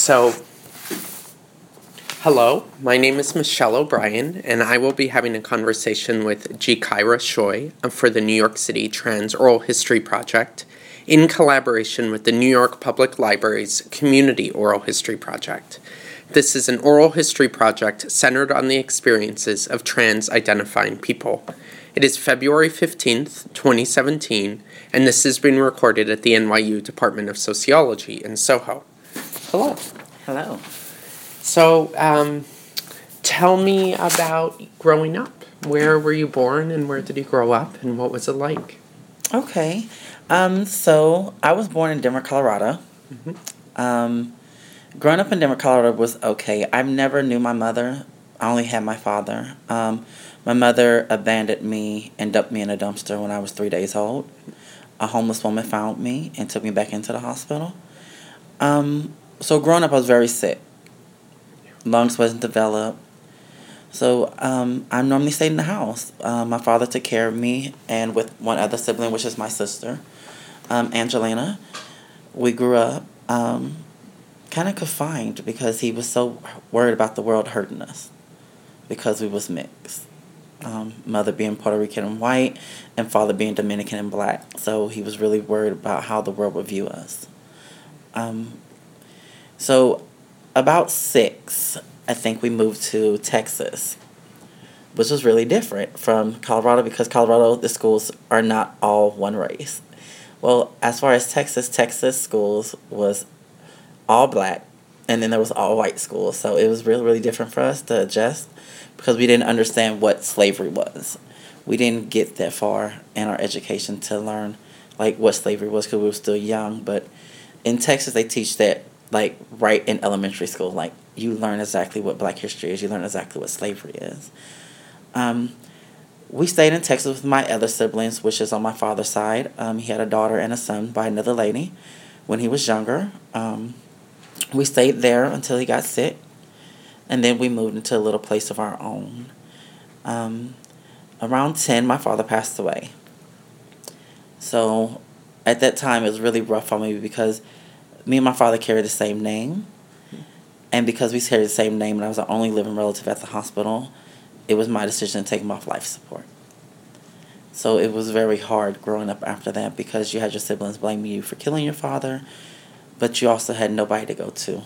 So, hello, my name is Michelle O'Brien, and I will be having a conversation with Gykyira Shoy for the New York City Trans Oral History Project in collaboration with the New York Public Library's Community Oral History Project. This is an oral history project centered on the experiences of trans identifying people. It is February 15th, 2017, and this has been recorded at the NYU Department of Sociology in Soho. Hello. Hello. So, um, tell me about growing up. Where were you born and where did you grow up and what was it like? Okay. Um, so, I was born in Denver, Colorado. Mm-hmm. Um, growing up in Denver, Colorado was okay. I never knew my mother, I only had my father. Um, my mother abandoned me and dumped me in a dumpster when I was three days old. A homeless woman found me and took me back into the hospital. Um, so growing up, I was very sick. Lungs wasn't developed. So um, I normally stayed in the house. Uh, my father took care of me, and with one other sibling, which is my sister, um, Angelina. We grew up um, kind of confined because he was so worried about the world hurting us because we was mixed. Um, mother being Puerto Rican and white, and father being Dominican and black. So he was really worried about how the world would view us. Um, so, about six, I think we moved to Texas, which was really different from Colorado because Colorado, the schools are not all one race. Well, as far as Texas, Texas schools was all black, and then there was all white schools. So it was really, really different for us to adjust because we didn't understand what slavery was. We didn't get that far in our education to learn like what slavery was because we were still young. But in Texas, they teach that like right in elementary school. Like you learn exactly what Black history is. You learn exactly what slavery is. Um, we stayed in Texas with my other siblings, which is on my father's side. Um, he had a daughter and a son by another lady when he was younger. Um, we stayed there until he got sick, and then we moved into a little place of our own. Um, around 10, my father passed away. So at that time, it was really rough on me because me and my father carried the same name. And because we carried the same name and I was the only living relative at the hospital, it was my decision to take him off life support. So it was very hard growing up after that because you had your siblings blaming you for killing your father, but you also had nobody to go to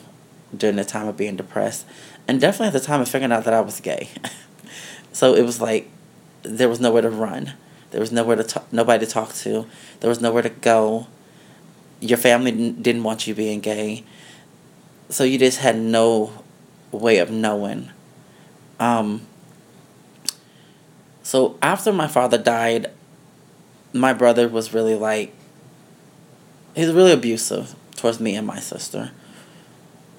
during the time of being depressed. And definitely at the time of figuring out that I was gay. so it was like there was nowhere to run. There was nowhere to talk, nobody to talk to. There was nowhere to go your family didn't want you being gay, so you just had no way of knowing. Um, so after my father died, my brother was really like, he's really abusive towards me and my sister,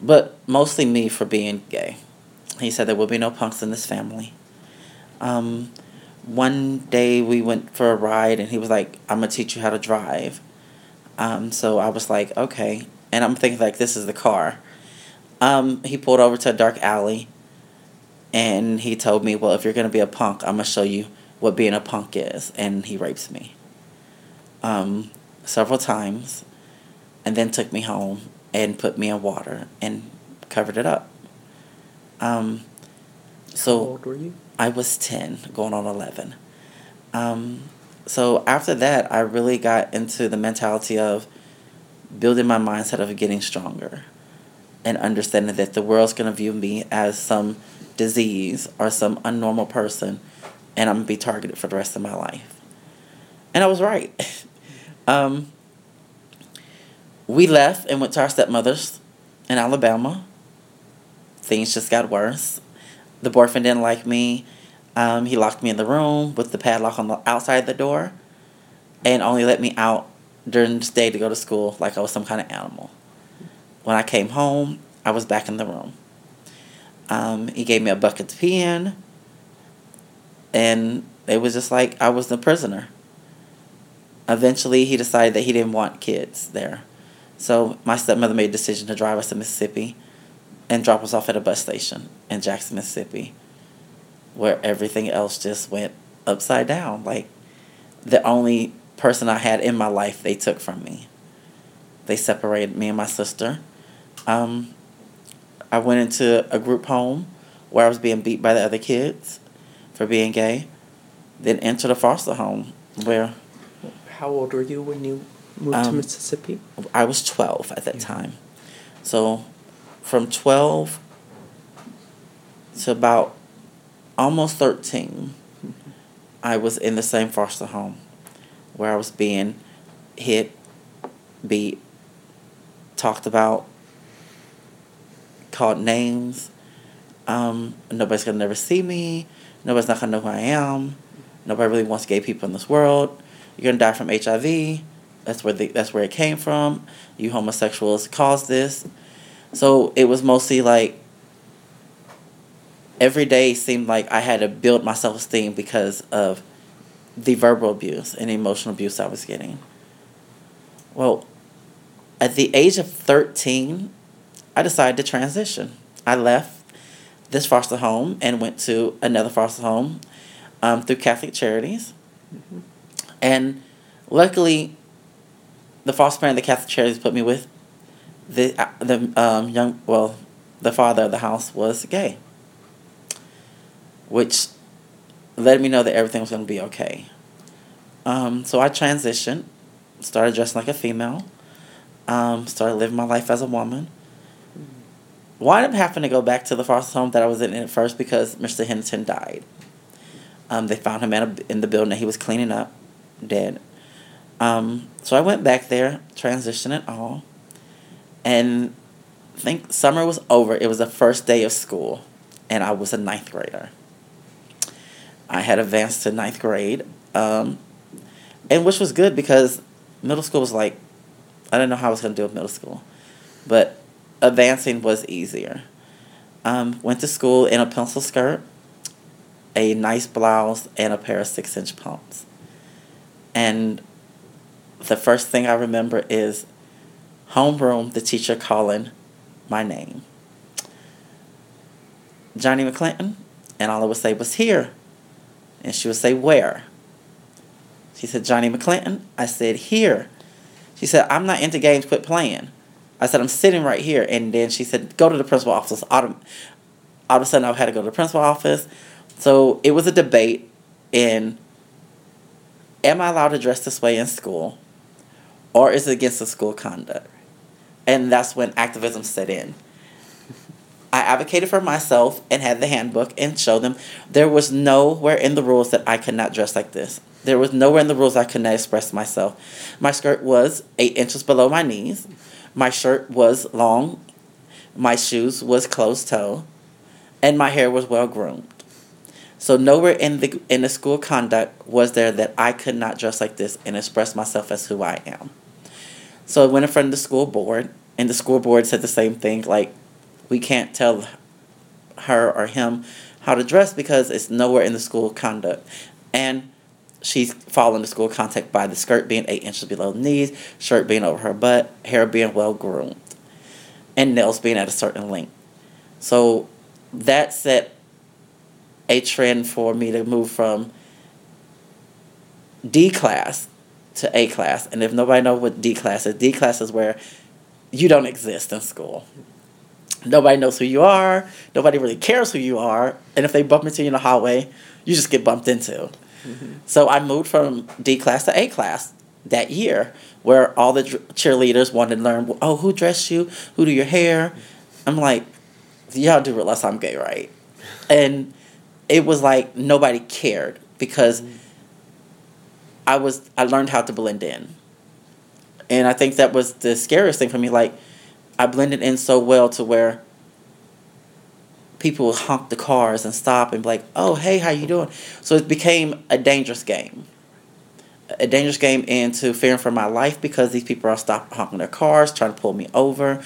but mostly me for being gay. He said there will be no punks in this family. Um, one day we went for a ride and he was like, I'm gonna teach you how to drive. Um, so I was like, okay. And I'm thinking, like, this is the car. Um, he pulled over to a dark alley and he told me, well, if you're going to be a punk, I'm going to show you what being a punk is. And he rapes me um, several times and then took me home and put me in water and covered it up. Um, so How old were you? I was 10, going on 11. Um, so after that, I really got into the mentality of building my mindset of getting stronger and understanding that the world's going to view me as some disease or some unnormal person and I'm going to be targeted for the rest of my life. And I was right. um, we left and went to our stepmother's in Alabama. Things just got worse. The boyfriend didn't like me. Um, he locked me in the room with the padlock on the outside of the door and only let me out during the day to go to school like I was some kind of animal. When I came home, I was back in the room. Um, he gave me a bucket to pee in, and it was just like I was the prisoner. Eventually, he decided that he didn't want kids there. So my stepmother made a decision to drive us to Mississippi and drop us off at a bus station in Jackson, Mississippi where everything else just went upside down. Like the only person I had in my life they took from me. They separated me and my sister. Um, I went into a group home where I was being beat by the other kids for being gay. Then entered a foster home where. How old were you when you moved um, to Mississippi? I was 12 at that yeah. time. So from 12 to about almost 13, mm-hmm. I was in the same foster home where I was being hit, beat, talked about, called names. Um, nobody's gonna never see me. Nobody's not gonna know who I am. Nobody really wants gay people in this world. You're gonna die from HIV. That's where the, that's where it came from. You homosexuals caused this. So it was mostly like every day seemed like I had to build my self esteem because of the verbal abuse and emotional abuse I was getting. Well, at the age of 13, I decided to transition. I left this foster home and went to another foster home um, through Catholic Charities. Mm-hmm. And luckily, the foster parent the Catholic Charities put me with, the, uh, the um, young, well, the father of the house was gay, which let me know that everything was going to be okay. Um, so I transitioned, started dressing like a female, um, started living my life as a woman. Wound up having to go back to the foster home that I was in at first because Mr. Henderson died. Um, they found him in, a, in the building that he was cleaning up, dead. Um, so I went back there, transitioned it all, and I think summer was over. It was the first day of school, and I was a ninth grader. I had advanced to ninth grade, um, and which was good because middle school was like, I didn't know how I was going to do with middle school, but advancing was easier. Um, went to school in a pencil skirt, a nice blouse, and a pair of six inch pumps. And the first thing I remember is homeroom, the teacher calling my name. Johnny McClinton, and all I would say was here. And she would say, Where? She said, Johnny McClinton. I said, Here. She said, I'm not into games, quit playing. I said, I'm sitting right here. And then she said, Go to the principal office. All of a sudden, I had to go to the principal office. So it was a debate in am I allowed to dress this way in school? Or is it against the school conduct? And that's when activism set in. I advocated for myself and had the handbook and showed them there was nowhere in the rules that I could not dress like this. There was nowhere in the rules I could not express myself. My skirt was eight inches below my knees. My shirt was long. My shoes was closed toe. And my hair was well groomed. So nowhere in the in the school conduct was there that I could not dress like this and express myself as who I am. So I went in front of the school board, and the school board said the same thing. Like, we can't tell her or him how to dress because it's nowhere in the school conduct. And she's following the school conduct by the skirt being eight inches below the knees, shirt being over her butt, hair being well groomed, and nails being at a certain length. So that set a trend for me to move from D class to A class. And if nobody knows what D class is, D class is where you don't exist in school. Nobody knows who you are. Nobody really cares who you are. And if they bump into you in the hallway, you just get bumped into. Mm-hmm. So I moved from D class to A class that year, where all the cheerleaders wanted to learn, oh, who dressed you? Who do your hair? I'm like, y'all do realize I'm gay, right? And it was like nobody cared because mm-hmm. I was I learned how to blend in. And I think that was the scariest thing for me. Like I blended in so well to where people would honk the cars and stop and be like, "Oh, hey, how you doing?" So it became a dangerous game. A dangerous game into fearing for my life because these people are stop honking their cars, trying to pull me over,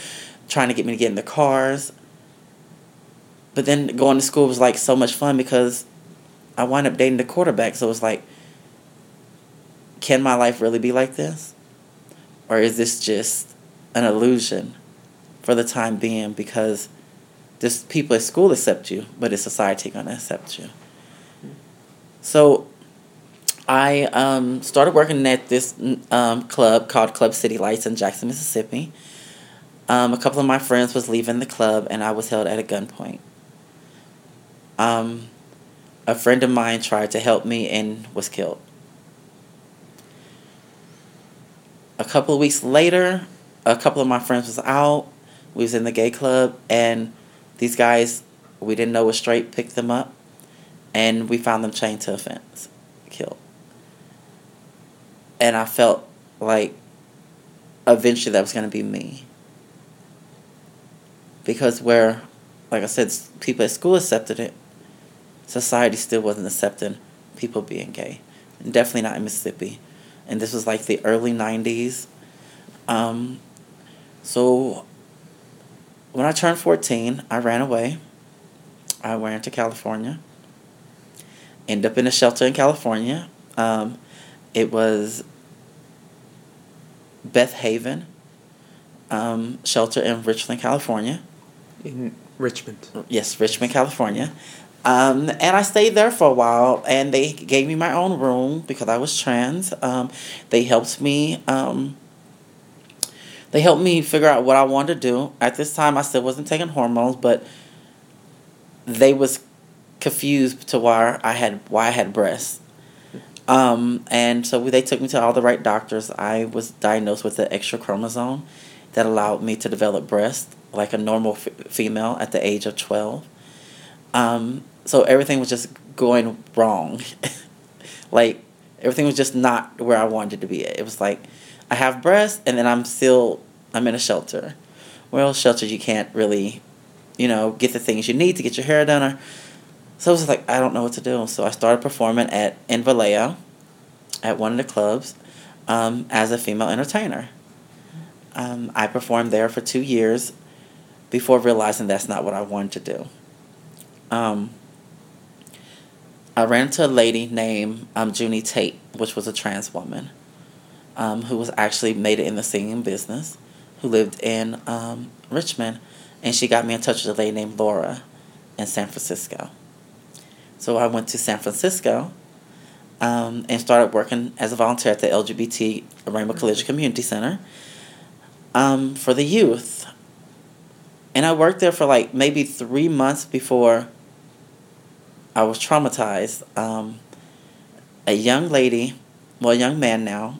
trying to get me to get in the cars. But then going to school was like so much fun because I wind up dating the quarterback. So it was like, can my life really be like this? Or is this just an illusion for the time being because this people at school accept you, but is society gonna accept you? So I um, started working at this um, club called Club City Lights in Jackson, Mississippi. Um, a couple of my friends was leaving the club, and I was held at a gunpoint. Um, a friend of mine tried to help me and was killed. A couple of weeks later, a couple of my friends was out. We was in the gay club, and these guys we didn't know was straight picked them up, and we found them chained to a fence, killed. And I felt like eventually that was going to be me. Because where, like I said, people at school accepted it, society still wasn't accepting people being gay. And definitely not in Mississippi. And this was like the early 90s. Um, so when I turned 14, I ran away. I went to California. Ended up in a shelter in California. Um, it was Beth Haven um, shelter in Richland, California. In Richmond. Yes, Richmond, California. Um, and I stayed there for a while, and they gave me my own room because I was trans. Um, they helped me. Um, they helped me figure out what I wanted to do. At this time, I still wasn't taking hormones, but they was confused to why I had why I had breasts. Um, and so they took me to all the right doctors. I was diagnosed with an extra chromosome that allowed me to develop breasts like a normal f- female at the age of 12. Um, so everything was just going wrong. like everything was just not where I wanted to be. It was like I have breasts and then I'm still I'm in a shelter. Well, shelters you can't really, you know, get the things you need to get your hair done or so I was like, I don't know what to do. So I started performing at in Vallejo at one of the clubs um, as a female entertainer. Um, I performed there for two years before realizing that's not what I wanted to do. Um, I ran into a lady named um, Junie Tate, which was a trans woman um, who was actually made it in the singing business, who lived in um, Richmond, and she got me in touch with a lady named Laura in San Francisco. So I went to San Francisco um, and started working as a volunteer at the LGBT Rainbow Collision Community Center um, for the youth. And I worked there for like maybe three months before I was traumatized. Um, a young lady, well, a young man now,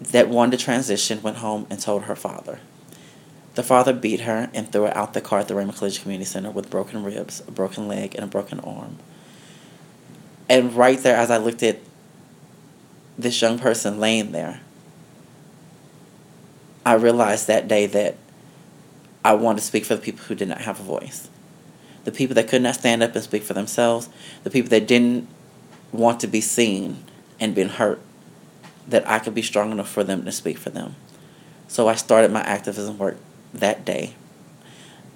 that wanted to transition went home and told her father. The father beat her and threw her out the car at the Raymond College Community Center with broken ribs, a broken leg, and a broken arm. And right there, as I looked at this young person laying there, I realized that day that I wanted to speak for the people who did not have a voice. The people that could not stand up and speak for themselves, the people that didn't want to be seen and been hurt, that I could be strong enough for them to speak for them. So I started my activism work that day.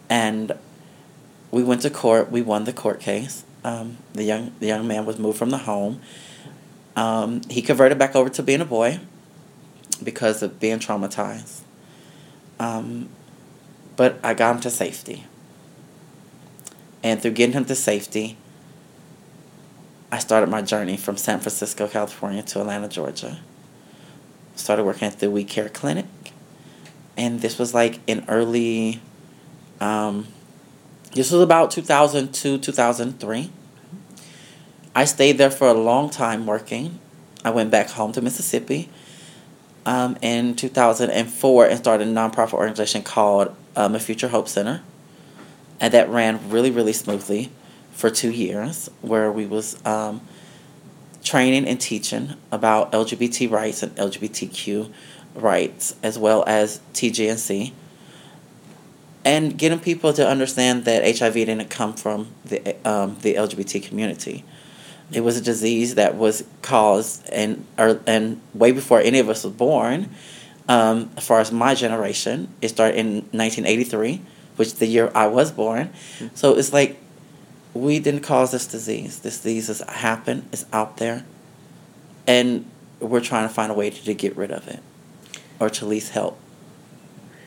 And we went to court. We won the court case. Um, the young the young man was moved from the home. Um, he converted back over to being a boy because of being traumatized. Um, but I got him to safety. And through getting him to safety, I started my journey from San Francisco, California to Atlanta, Georgia. Started working at the We Care Clinic and this was like in early um, this was about 2002 2003 i stayed there for a long time working. I went back home to mississippi um, in 2004 and started a nonprofit organization called um, a future hope center and that ran really really smoothly for two years where we was um, training and teaching about lgbt rights and lgbtq rights as well as TGNC and getting people to understand that HIV didn't come from the um, the LGBT community. It was a disease that was caused and or, and way before any of us was born. Um, as far as my generation, it started in 1983, which is the year I was born. Mm-hmm. So it's like we didn't cause this disease. This disease has happened. It's out there, and we're trying to find a way to, to get rid of it or to at least help.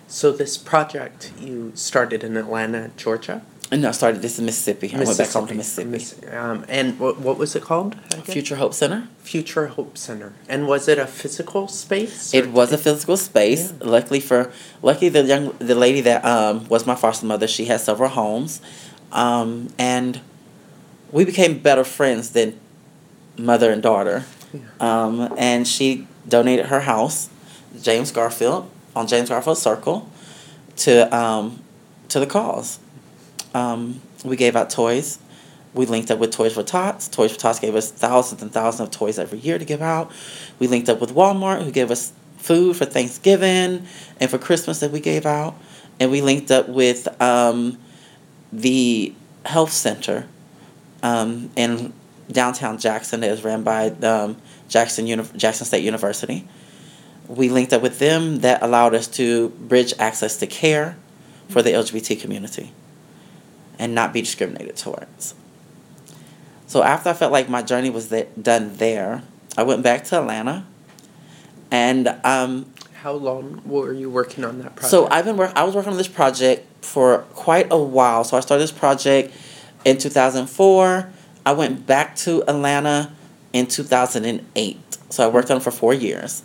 So this project you started in Atlanta, Georgia? And I started this in Mississippi. I went back home to Mississippi. Miss- um, and what, what was it called? Future Hope Center. Future Hope Center. And was it a physical space? It was a physical space. Yeah. Luckily for, luckily the young the lady that um, was my foster mother, she had several homes, um, and we became better friends than mother and daughter. Um, and she donated her house, James Garfield on James Garfield Circle, to um, to the cause. Um, we gave out toys. We linked up with Toys for Tots. Toys for Tots gave us thousands and thousands of toys every year to give out. We linked up with Walmart, who gave us food for Thanksgiving and for Christmas that we gave out. And we linked up with um, the health center um, in downtown Jackson is ran by um, Jackson, Uni- Jackson State University. We linked up with them that allowed us to bridge access to care for the LGBT community and not be discriminated towards. So after I felt like my journey was th- done there, I went back to Atlanta, and um, How long were you working on that project? so I've been work- I was working on this project for quite a while. So I started this project in two thousand four. I went back to Atlanta in two thousand and eight. So I worked on it for four years.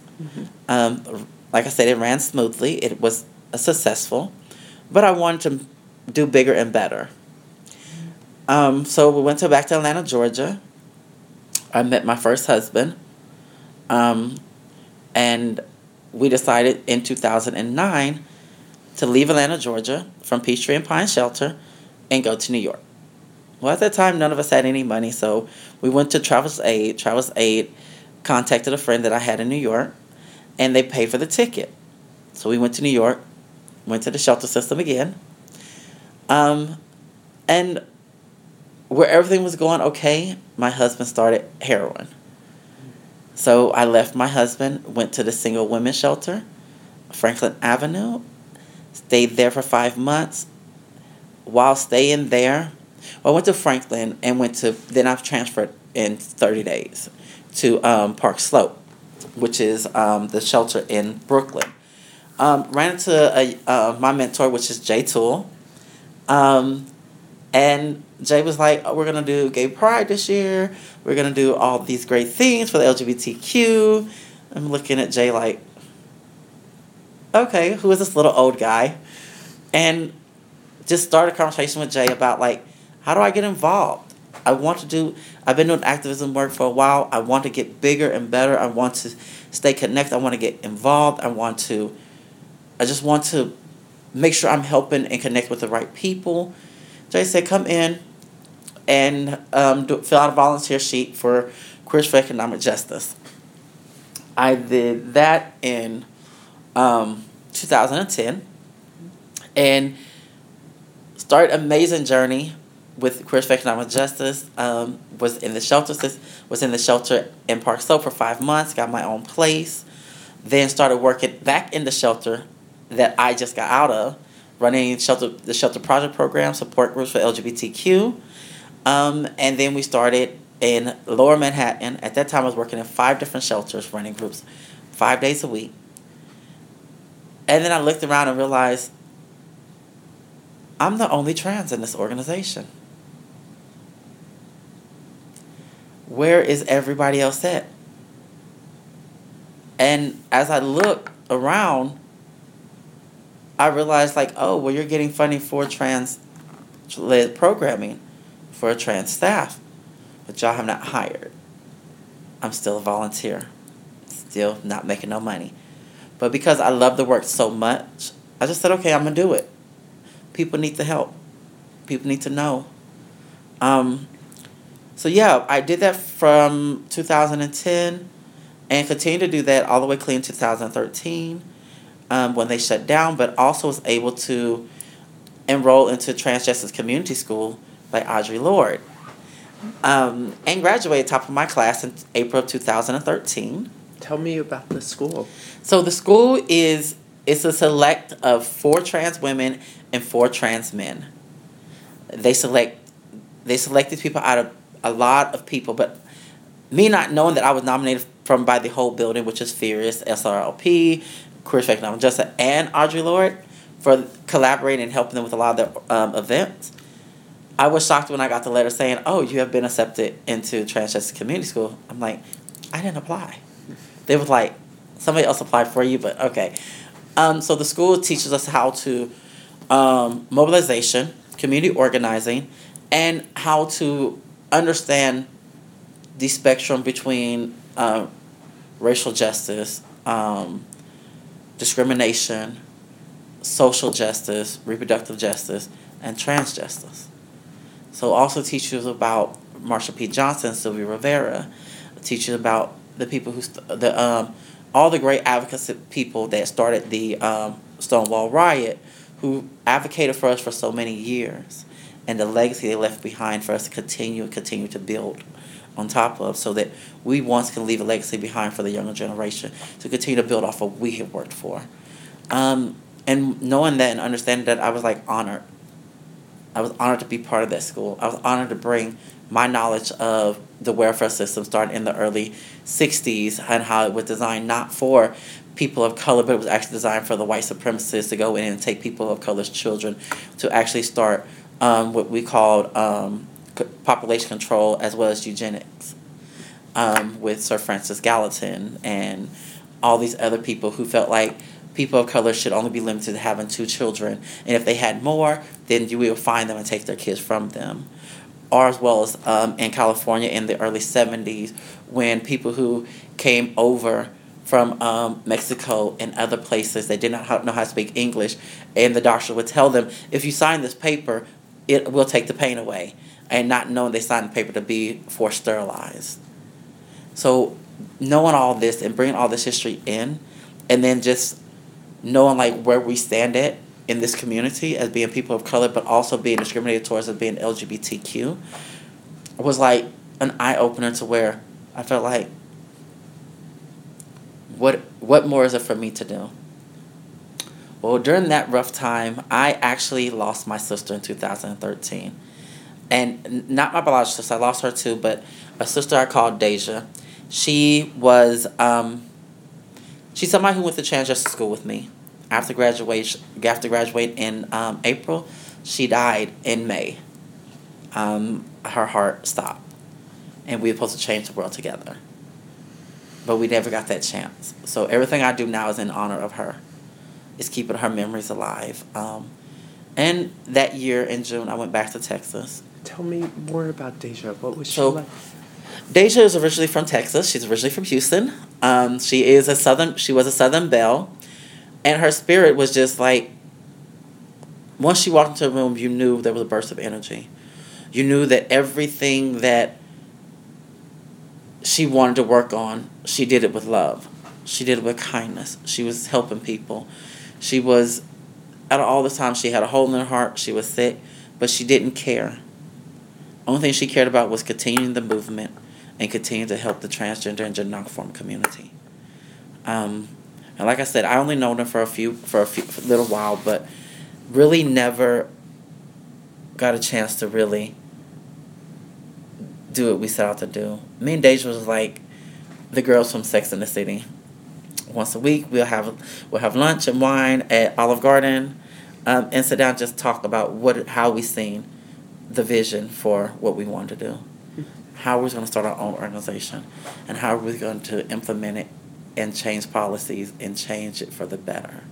Um, like I said, it ran smoothly. It was successful, but I wanted to do bigger and better. Um, so we went to back to Atlanta, Georgia. I met my first husband, um, and we decided in two thousand and nine to leave Atlanta, Georgia, from Peachtree and Pine Shelter, and go to New York. Well, at that time, none of us had any money, so we went to Travelers Aid. Travelers Aid contacted a friend that I had in New York, and they paid for the ticket. So we went to New York, went to the shelter system again, um, and where everything was going okay, my husband started heroin. So I left my husband, went to the single women's shelter, Franklin Avenue, stayed there for five months. While staying there, I went to Franklin and went to, then I've transferred in 30 days to um, Park Slope, which is um, the shelter in Brooklyn. Um, ran into a, uh, my mentor, which is Jay Toole. Um, and Jay was like, oh, we're going to do gay pride this year. We're going to do all these great things for the LGBTQ. I'm looking at Jay like, okay, who is this little old guy? And just start a conversation with Jay about like, how do I get involved? I want to do, I've been doing activism work for a while. I want to get bigger and better. I want to stay connected. I want to get involved. I want to, I just want to make sure I'm helping and connect with the right people. Jay said, come in and um, do, fill out a volunteer sheet for Queers for Economic Justice. I did that in um, 2010 and started amazing journey with Queers for Economic Justice. Um, was in the shelter was in the shelter in Park Slope for five months. Got my own place. Then started working back in the shelter that I just got out of, running shelter the shelter project program, support groups for LGBTQ. Um, and then we started in Lower Manhattan. At that time, I was working in five different shelters, running groups, five days a week. And then I looked around and realized I'm the only trans in this organization. Where is everybody else at? And as I look around, I realized like, oh, well, you're getting funding for trans led programming for a trans staff, but y'all have not hired. I'm still a volunteer, still not making no money. But because I love the work so much, I just said, okay, I'm gonna do it. People need the help. People need to know. Um, so yeah, I did that from 2010 and continued to do that all the way clean 2013 um, when they shut down, but also was able to enroll into Trans Justice Community School by Audre Lorde. Um, and graduated top of my class in April of 2013. Tell me about the school. So the school is it's a select of four trans women and four trans men. They select they selected people out of a lot of people, but me not knowing that I was nominated from by the whole building, which is FIERCE, SRLP, Queer for Economic Justice, and Audre Lorde for collaborating and helping them with a lot of their um, events. I was shocked when I got the letter saying, "Oh, you have been accepted into Transjustice Community School." I'm like, I didn't apply. They was like, somebody else applied for you, but okay. Um, so the school teaches us how to um, mobilization, community organizing, and how to understand the spectrum between uh, racial justice, um, discrimination, social justice, reproductive justice, and trans justice. So also teaches about Marsha P. Johnson, Sylvia Rivera, teaches about the people who st- the um, all the great advocacy people that started the um, Stonewall riot, who advocated for us for so many years, and the legacy they left behind for us to continue continue to build on top of, so that we once can leave a legacy behind for the younger generation to continue to build off of what we have worked for. Um, and knowing that and understanding that, I was like honored. I was honored to be part of that school. I was honored to bring my knowledge of the welfare system starting in the early 60s and how it was designed not for people of color, but it was actually designed for the white supremacists to go in and take people of color's children to actually start um, what we called um, population control as well as eugenics um, with Sir Francis Galton and all these other people who felt like people of color should only be limited to having two children. And if they had more, then you will find them and take their kids from them or as well as um, in California in the early 70s when people who came over from um, Mexico and other places, they did not know how to speak English, and the doctor would tell them, if you sign this paper, it will take the pain away, and not knowing they signed the paper to be for sterilized. So knowing all this and bringing all this history in, and then just knowing like where we stand at in this community as being people of color, but also being discriminated towards as being LGBTQ, was like an eye opener to where I felt like, what what more is it for me to do? Well, during that rough time, I actually lost my sister in 2013. And not my biological sister, I lost her too, but a sister I called Deja. She was, um, she's somebody who went to transgender school with me after graduation, after graduate in um, April, she died in May. Um, her heart stopped, and we were supposed to change the world together. But we never got that chance. So everything I do now is in honor of her. Is keeping her memories alive. Um, and that year in June, I went back to Texas. Tell me more about Deja. What was so, she like? Deja is originally from Texas. She's originally from Houston. Um, she is a southern. She was a Southern belle and her spirit was just like once she walked into a room you knew there was a burst of energy you knew that everything that she wanted to work on she did it with love she did it with kindness she was helping people she was out of all the time she had a hole in her heart she was sick but she didn't care only thing she cared about was continuing the movement and continuing to help the transgender and gender nonconforming community um, and like I said, I only known her for a few for a few for a little while, but really never got a chance to really do what we set out to do. Me and Deja was like the girls from Sex in the City. Once a week, we'll have we'll have lunch and wine at Olive Garden, um, and sit down and just talk about what how we seen the vision for what we wanted to do, how we're going to start our own organization, and how we're going to implement it and change policies and change it for the better.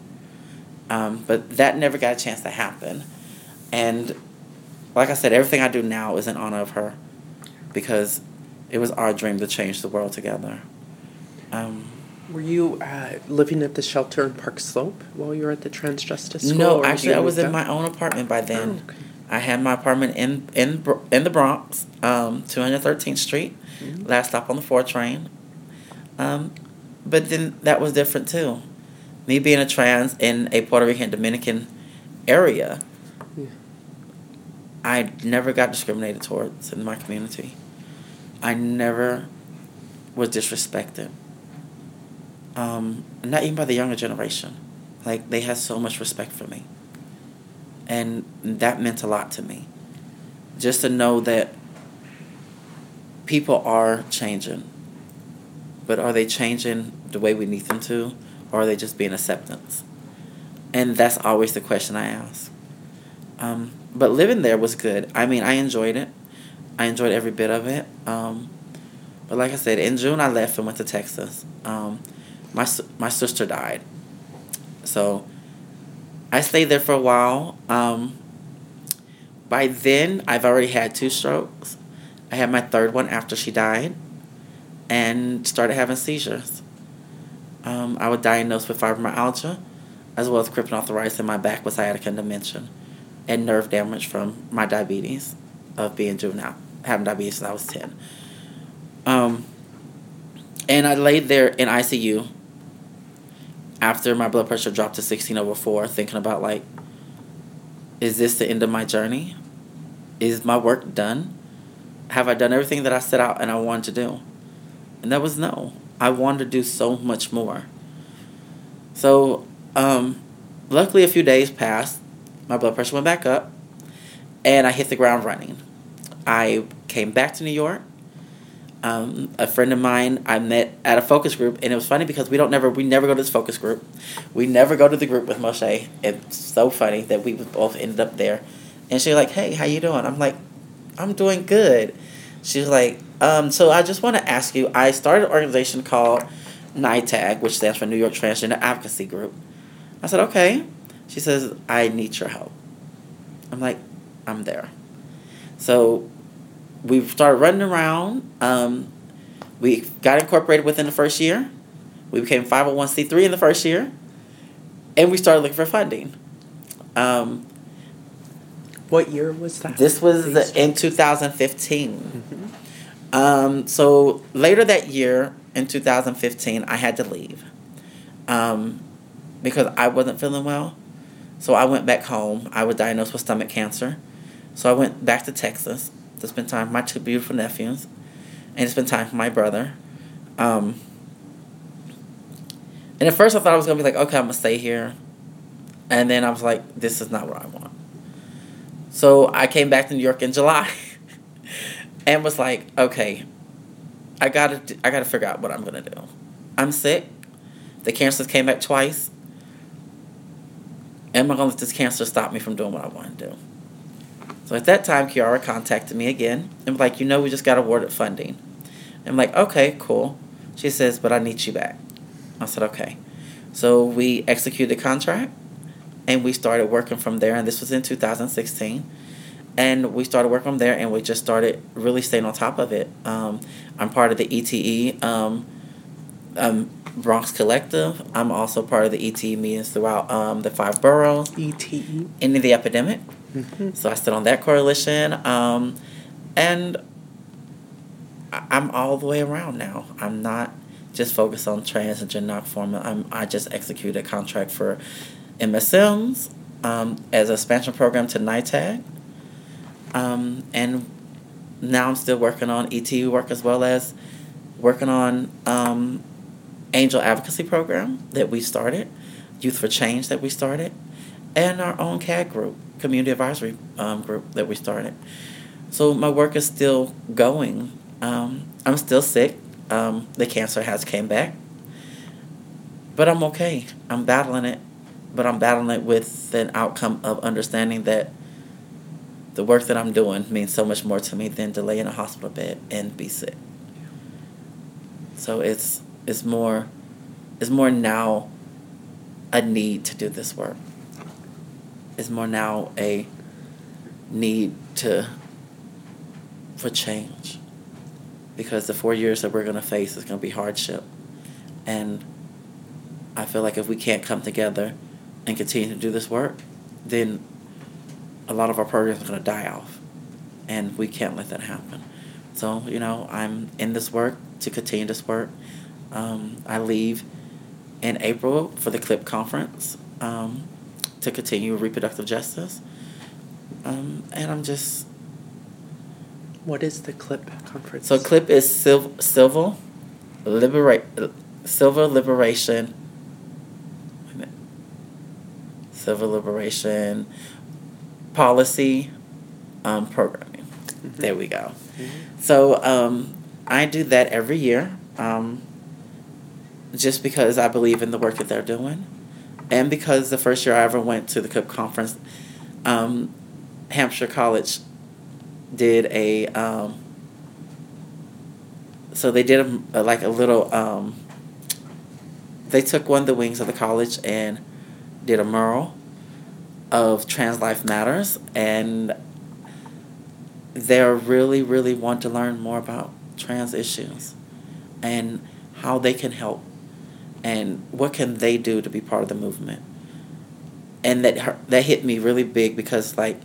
Um, but that never got a chance to happen. And like I said, everything I do now is in honor of her because it was our dream to change the world together. Um, were you uh, living at the shelter in Park Slope while you were at the Transjustice School? No, actually, I was in my own apartment by then. Oh, okay. I had my apartment in in in the Bronx, um, 213th Street, mm-hmm. last stop on the four train. Um, but then that was different too. Me being a trans in a Puerto Rican Dominican area, yeah. I never got discriminated towards in my community. I never was disrespected. Um, not even by the younger generation. Like they had so much respect for me. And that meant a lot to me. Just to know that people are changing but are they changing the way we need them to, or are they just being acceptance? And that's always the question I ask. Um, but living there was good. I mean, I enjoyed it. I enjoyed every bit of it. Um, but like I said, in June I left and went to Texas. Um, my my sister died, so I stayed there for a while. Um, by then, I've already had two strokes. I had my third one after she died, and started having seizures. Um, I was diagnosed with fibromyalgia, as well as crippling arthritis in my back with sciatica and dementia, and nerve damage from my diabetes, of being juvenile, having diabetes since I was ten. Um, and I laid there in ICU after my blood pressure dropped to 16 over 4, thinking about like, is this the end of my journey? Is my work done? Have I done everything that I set out and I wanted to do? And that was no. I wanted to do so much more. So, um, luckily, a few days passed. My blood pressure went back up, and I hit the ground running. I came back to New York. Um, a friend of mine I met at a focus group, and it was funny because we don't never we never go to this focus group. We never go to the group with Moshe. It's so funny that we both ended up there. And she's like, "Hey, how you doing?" I'm like, "I'm doing good." She's like, um, so I just want to ask you. I started an organization called NYTAG, which stands for New York Transgender Advocacy Group. I said, okay. She says, I need your help. I'm like, I'm there. So we started running around. Um, we got incorporated within the first year. We became 501c3 in the first year. And we started looking for funding. Um, what year was that? This was in 2015. Mm-hmm. Um, so later that year, in 2015, I had to leave um, because I wasn't feeling well. So I went back home. I was diagnosed with stomach cancer. So I went back to Texas to spend time with my two beautiful nephews and to spend time with my brother. Um, and at first I thought I was going to be like, okay, I'm going to stay here. And then I was like, this is not what I want. So I came back to New York in July and was like, okay, I gotta I gotta figure out what I'm gonna do. I'm sick. The cancers came back twice. Am I gonna let this cancer stop me from doing what I want to do? So at that time, Kiara contacted me again and was like, you know, we just got awarded funding. I'm like, okay, cool. She says, but I need you back. I said, okay. So we executed the contract and we started working from there. And this was in 2016. And we started working from there, and we just started really staying on top of it. Um, I'm part of the ETE um, um, Bronx Collective. I'm also part of the ETE meetings throughout um, the five boroughs. ETE? Ending the epidemic. So I sit on that coalition. Um, and I'm all the way around now. I'm not just focused on trans and gender nonconforming. I'm I just executed a contract for MSMs um, as a expansion program to NYTAG. Um, and now I'm still working on ET work as well as working on um, Angel Advocacy Program that we started, Youth for Change that we started, and our own CAD group, Community Advisory um, Group that we started. So my work is still going. Um, I'm still sick. Um, the cancer has came back, but I'm okay. I'm battling it but I'm battling it with an outcome of understanding that the work that I'm doing means so much more to me than to lay in a hospital bed and be sick. So it's it's more it's more now a need to do this work. It's more now a need to for change. Because the four years that we're gonna face is gonna be hardship. And I feel like if we can't come together and continue to do this work, then a lot of our programs are going to die off. And we can't let that happen. So, you know, I'm in this work to continue this work. Um, I leave in April for the CLIP conference um, to continue reproductive justice. Um, and I'm just. What is the CLIP conference? So, CLIP is civil, civil, liberate, civil liberation civil liberation policy um, programming. Mm-hmm. There we go. Mm-hmm. So um, I do that every year um, just because I believe in the work that they're doing. And because the first year I ever went to the CLIP conference, um, Hampshire College did a um, so they did a, like a little um, they took one of the wings of the college and did a mural of trans life matters. And they really really want to learn more about trans issues and how they can help and what can they do to be part of the movement? And that that hit me really big because like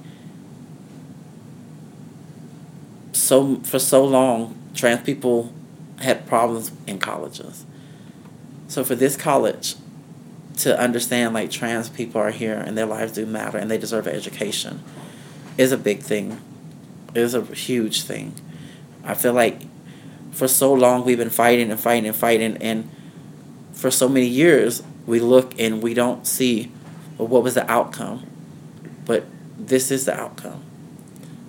so for so long trans people had problems in colleges. So for this college to understand like trans people are here and their lives do matter and they deserve education is a big thing. Is a huge thing. I feel like for so long we've been fighting and fighting and fighting and for so many years we look and we don't see well, what was the outcome? But this is the outcome.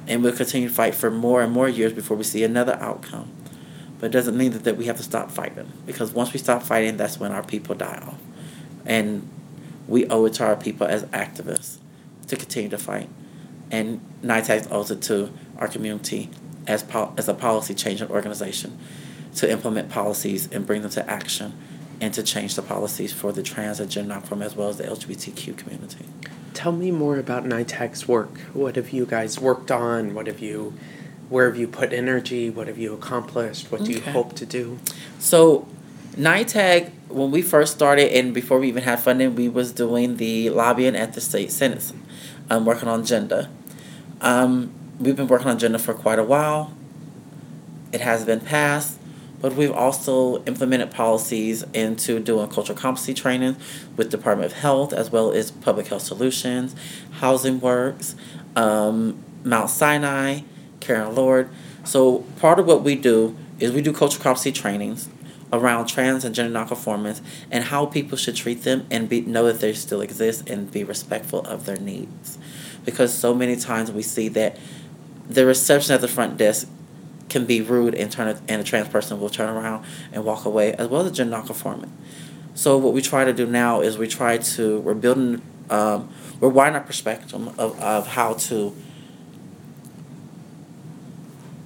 And we'll continue to fight for more and more years before we see another outcome. But it doesn't mean that, that we have to stop fighting because once we stop fighting that's when our people die off. And we owe it to our people as activists to continue to fight. And owes it to our community as, as a policy changing organization to implement policies and bring them to action and to change the policies for the trans and gender nonconforming as well as the LGBTQ community. Tell me more about NYTAG's work. What have you guys worked on? What have you, where have you put energy? What have you accomplished? What do okay. you hope to do? So, NYTAG, when we first started and before we even had funding, we was doing the lobbying at the state senate, um, working on gender. Um, we've been working on gender for quite a while. It has been passed, but we've also implemented policies into doing cultural competency training with Department of Health as well as Public Health Solutions, Housing Works, um, Mount Sinai, Callen-Lorde. So part of what we do is we do cultural competency trainings around trans and gender nonconformance and how people should treat them and be, know that they still exist and be respectful of their needs. Because so many times we see that the reception at the front desk can be rude and turn and a trans person will turn around and walk away as well as gender nonconforming. So what we try to do now is we try to we're building um, we're widening our perspective of, of how to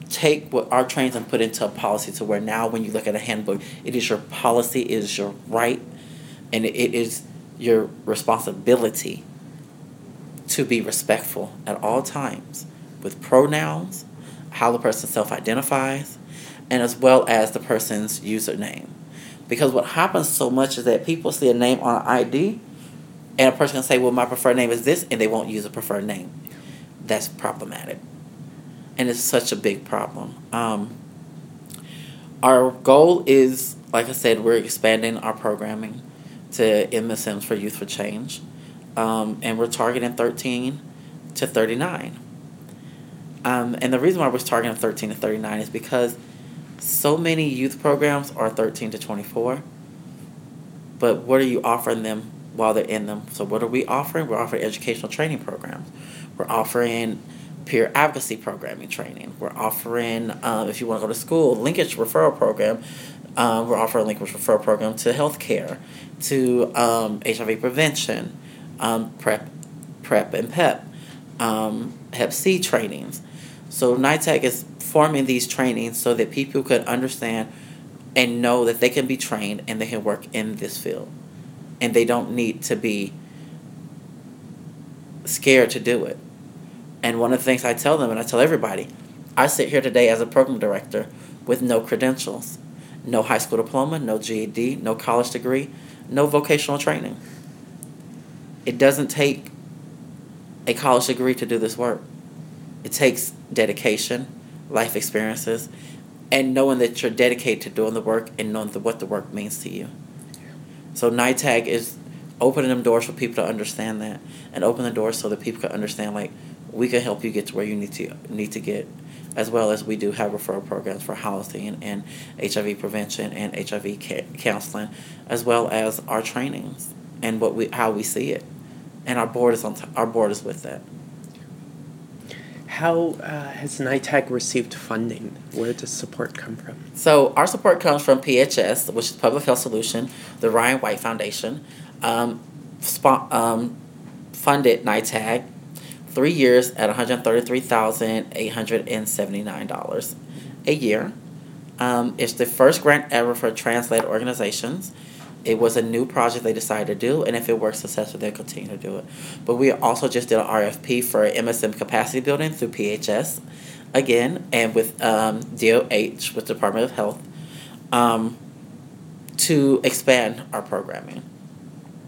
take what our trains and put into a policy to where now when you look at a handbook it is your policy it is your right and it is your responsibility to be respectful at all times with pronouns, how the person self identifies, and as well as the person's username. Because what happens so much is that people see a name on an ID, and a person can say, Well, my preferred name is this, and they won't use a preferred name. That's problematic. And it's such a big problem. Um, our goal is, like I said, we're expanding our programming to MSMs for Youth for Change. Um, and we're targeting 13 to 39. Um, and the reason why we're targeting 13 to 39 is because so many youth programs are 13 to 24. But what are you offering them while they're in them? So, what are we offering? We're offering educational training programs. We're offering peer advocacy programming training. We're offering, um, if you want to go to school, linkage referral program. Um, we're offering linkage referral program to healthcare, to um, HIV prevention, um, PrEP, PrEP and PEP, um, Hep C trainings. So NYTAG is forming these trainings so that people could understand and know that they can be trained and they can work in this field. And they don't need to be scared to do it. And one of the things I tell them, and I tell everybody, I sit here today as a program director with no credentials, no high school diploma, no GED, no college degree, no vocational training. It doesn't take a college degree to do this work. It takes dedication, life experiences, and knowing that you're dedicated to doing the work and knowing the, what the work means to you. So NYTAG is opening them doors for people to understand that and open the doors so that people can understand like we can help you get to where you need to need to get as well as we do have referral programs for housing and, HIV prevention and HIV ca- counseling as well as our trainings and what we how we see it and our board is on t- our board is with that how uh, has NYTAG received funding? Where does support come from? So our support comes from PHS, which is Public Health Solution, the Ryan White Foundation, um, sp- um, funded NYTAG three years at $133,879 a year. Um, it's the first grant ever for translated organizations. It was a new project they decided to do, and if it works successfully, they'll continue to do it. But we also just did an RFP for MSM capacity building through PHS again, and with um, DOH, with Department of Health, um, to expand our programming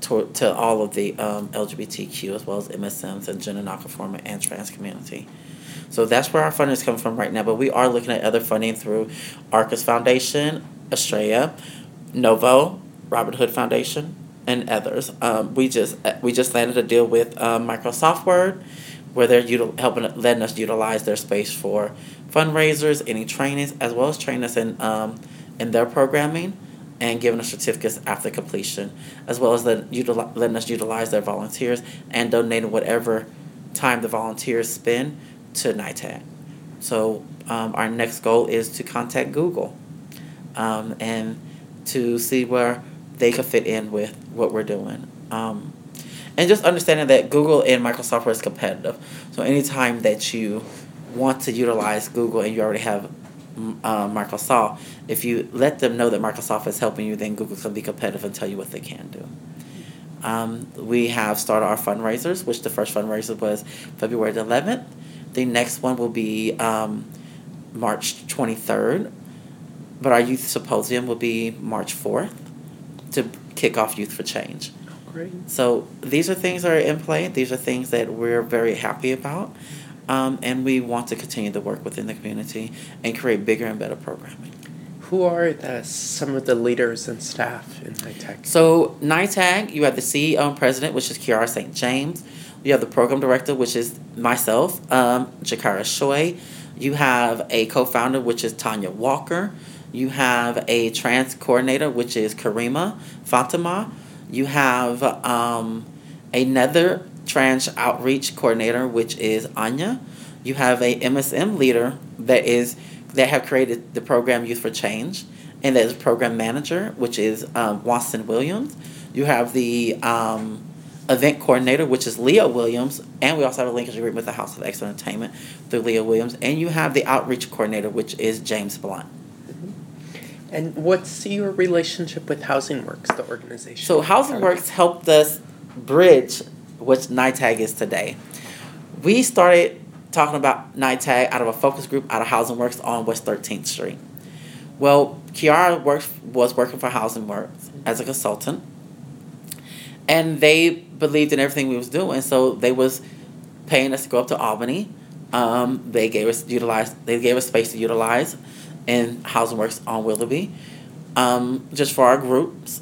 to, to all of the um, LGBTQ as well as MSMs and gender nonconforming and trans community. So that's where our funding is coming from right now. But we are looking at other funding through Arcus Foundation, Astraea, Novo, Robin Hood Foundation, and others. Um, we just we just landed a deal with um, Microsoft Word, where they're util- helping letting us utilize their space for fundraisers, any trainings, as well as train us in um, in their programming and giving us certificates after completion, as well as letting, utili- letting us utilize their volunteers and donating whatever time the volunteers spend to NYTAG. So um, our next goal is to contact Google um, and to see where they could fit in with what we're doing. Um, and just understanding that Google and Microsoft is competitive. So anytime that you want to utilize Google and you already have uh, Microsoft, if you let them know that Microsoft is helping you, then Google can be competitive and tell you what they can do. Um, we have started our fundraisers, which the first fundraiser was February the 11th. The next one will be um, March 23rd, but our youth symposium will be March 4th to kick off Youth for Change. Great. So these are things that are in play. These are things that we're very happy about. Um, and we want to continue to work within the community and create bigger and better programming. Who are the, some of the leaders and staff in NYTAG? So NYTAG, you have the CEO and president, which is Kiara St. James. You have the program director, which is myself, um, Gykyira Shoy. You have a co-founder, which is Tanya Walker. You have a trans coordinator, which is Karima Fatima. You have um, another trans outreach coordinator, which is Anya. You have a MSM leader that is that have created the program Youth for Change, and that is program manager, which is um, Watson Williams. You have the um, event coordinator, which is Leah Williams, and we also have a linkage agreement with the House of X Entertainment through Leah Williams, and you have the outreach coordinator, which is James Blunt. And what's your relationship with Housing Works, the organization? So Housing Works helped us bridge what NYTAG is today. We started talking about NYTAG out of a focus group out of Housing Works on West 13th Street. Well, Kiara works, was working for Housing Works as a consultant, and they believed in everything we was doing, so they was paying us to go up to Albany. Um, they gave us utilize. They gave us space to utilize in Housing Works on Willoughby, um, just for our groups,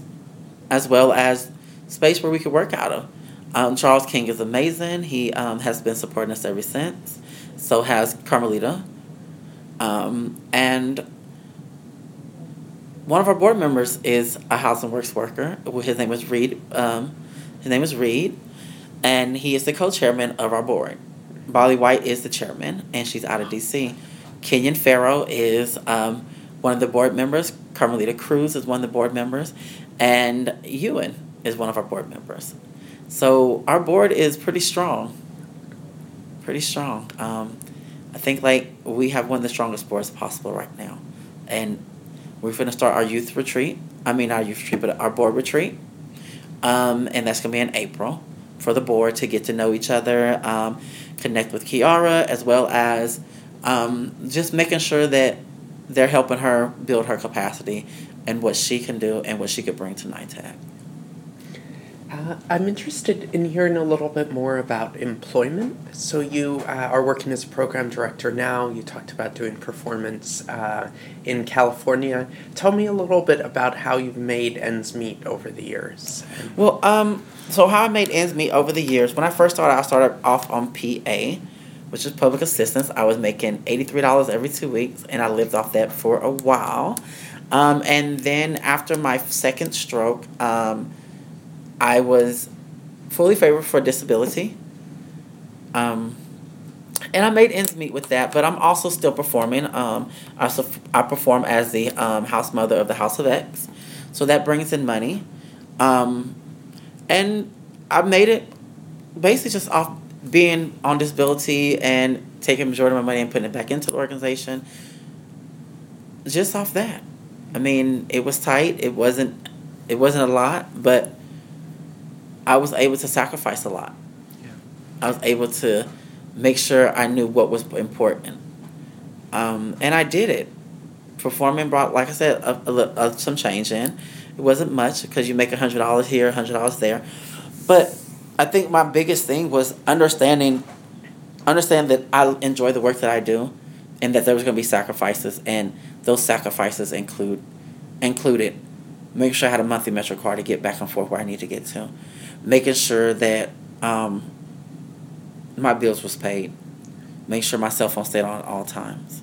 as well as space where we could work out of. Um, Charles King is amazing. He um, has been supporting us ever since. So has Carmelita. Um, and one of our board members is a Housing Works worker. His name is Reed. Um, his name is Reed, and he is the co-chairman of our board. Molly White is the chairman, and she's out of D.C. Kenyon Farrow is um, one of the board members. Carmelita Cruz is one of the board members, and Ewan is one of our board members. So our board is pretty strong. Pretty strong. Um, I think like we have one of the strongest boards possible right now, and we're going to start our youth retreat. I mean, our youth retreat, but our board retreat. Um, and that's going to be in April for the board to get to know each other, um, connect with Kiara, as well as um, just making sure that they're helping her build her capacity and what she can do and what she could bring to NYTAG. Uh, I'm interested in hearing a little bit more about employment. So, you uh, are working as a program director now. You talked about doing performance uh, in California. Tell me a little bit about how you've made ends meet over the years. Well, um, so how I made ends meet over the years. When I first started, I started off on PA, which is public assistance. I was making $83 every two weeks, and I lived off that for a while. Um, and then after my second stroke, um, I was fully favored for disability. Um, and I made ends meet with that, but I'm also still performing. Um, I, I perform as the um, house mother of the House of X, so that brings in money. Um, and I made it basically just off being on disability and taking majority of my money and putting it back into the organization, just off that. I mean, it was tight. It wasn't it wasn't a lot, but I was able to sacrifice a lot. Yeah. I was able to make sure I knew what was important. Um, and I did it. Performing brought, like I said, a, a, a, some change in. It wasn't much because you make a hundred dollars here, a hundred dollars there, but I think my biggest thing was understanding, understand that I enjoy the work that I do, and that there was going to be sacrifices, and those sacrifices include, included, making sure I had a monthly Metro card to get back and forth where I need to get to, making sure that um, my bills was paid, make sure my cell phone stayed on at all times.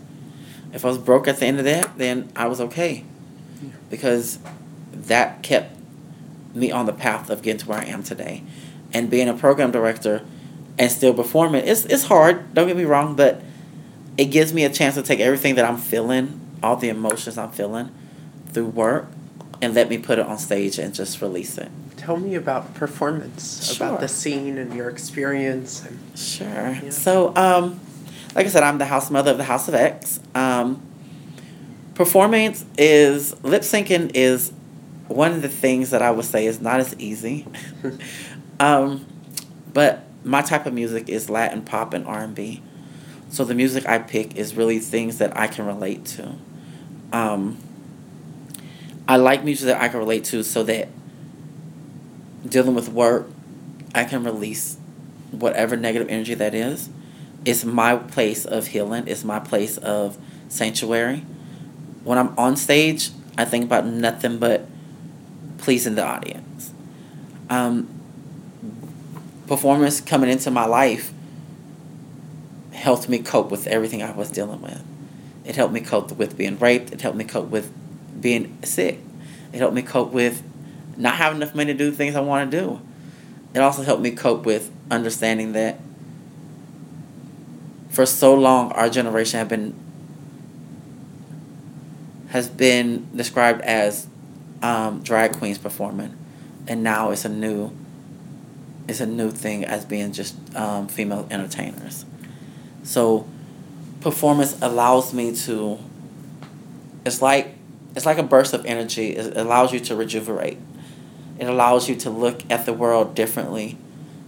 If I was broke at the end of that, then I was okay, because that kept me on the path of getting to where I am today and being a program director and still performing it's it's hard don't get me wrong but it gives me a chance to take everything that i'm feeling all the emotions i'm feeling through work and let me put it on stage and just release it tell me about performance sure. about the scene and your experience and sure yeah. so um, like i said i'm the house mother of the house of x um, performance is lip syncing is one of the things that i would say is not as easy Um, but my type of music is Latin pop and R and B. So the music I pick is really things that I can relate to. Um, I like music that I can relate to so that dealing with work, I can release whatever negative energy that is. It's my place of healing. It's my place of sanctuary. When I'm on stage, I think about nothing but pleasing the audience. Um, performance coming into my life helped me cope with everything I was dealing with. It helped me cope with being raped. It helped me cope with being sick. It helped me cope with not having enough money to do things I want to do. It also helped me cope with understanding that for so long our generation have been has been described as um, drag queens performing, and now it's a new is a new thing as being just um, female entertainers. So performance allows me to it's like it's like a burst of energy. It allows you to rejuvenate. It allows you to look at the world differently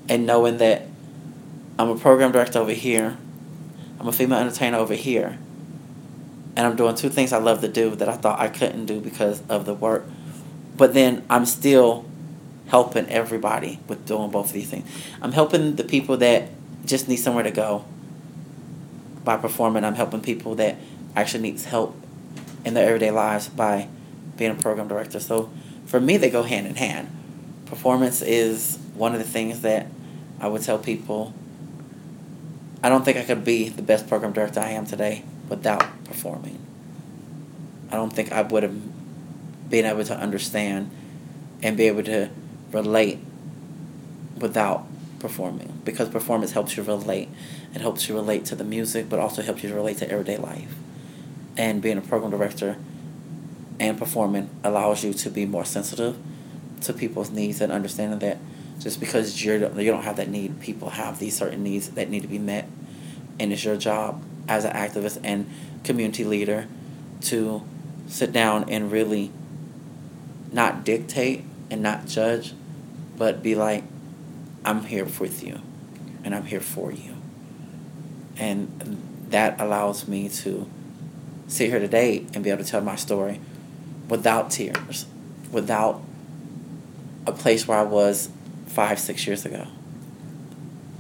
and knowing that I'm a program director over here, I'm a female entertainer over here, and I'm doing two things I love to do that I thought I couldn't do because of the work. But then I'm still helping everybody with doing both of these things. I'm helping the people that just need somewhere to go by performing. I'm helping people that actually needs help in their everyday lives by being a program director. So for me, they go hand in hand. Performance is one of the things that I would tell people. I don't think I could be the best program director I am today without performing. I don't think I would have been able to understand and be able to relate without performing because performance helps you relate. It helps you relate to the music, but also helps you relate to everyday life. And being a program director and performing allows you to be more sensitive to people's needs and understanding that just because you're you don't have that need, people have these certain needs that need to be met, and it's your job as an activist and community leader to sit down and really not dictate and not judge, but be like, I'm here with you and I'm here for you. And that allows me to sit here today and be able to tell my story without tears, without a place where I was five, six years ago.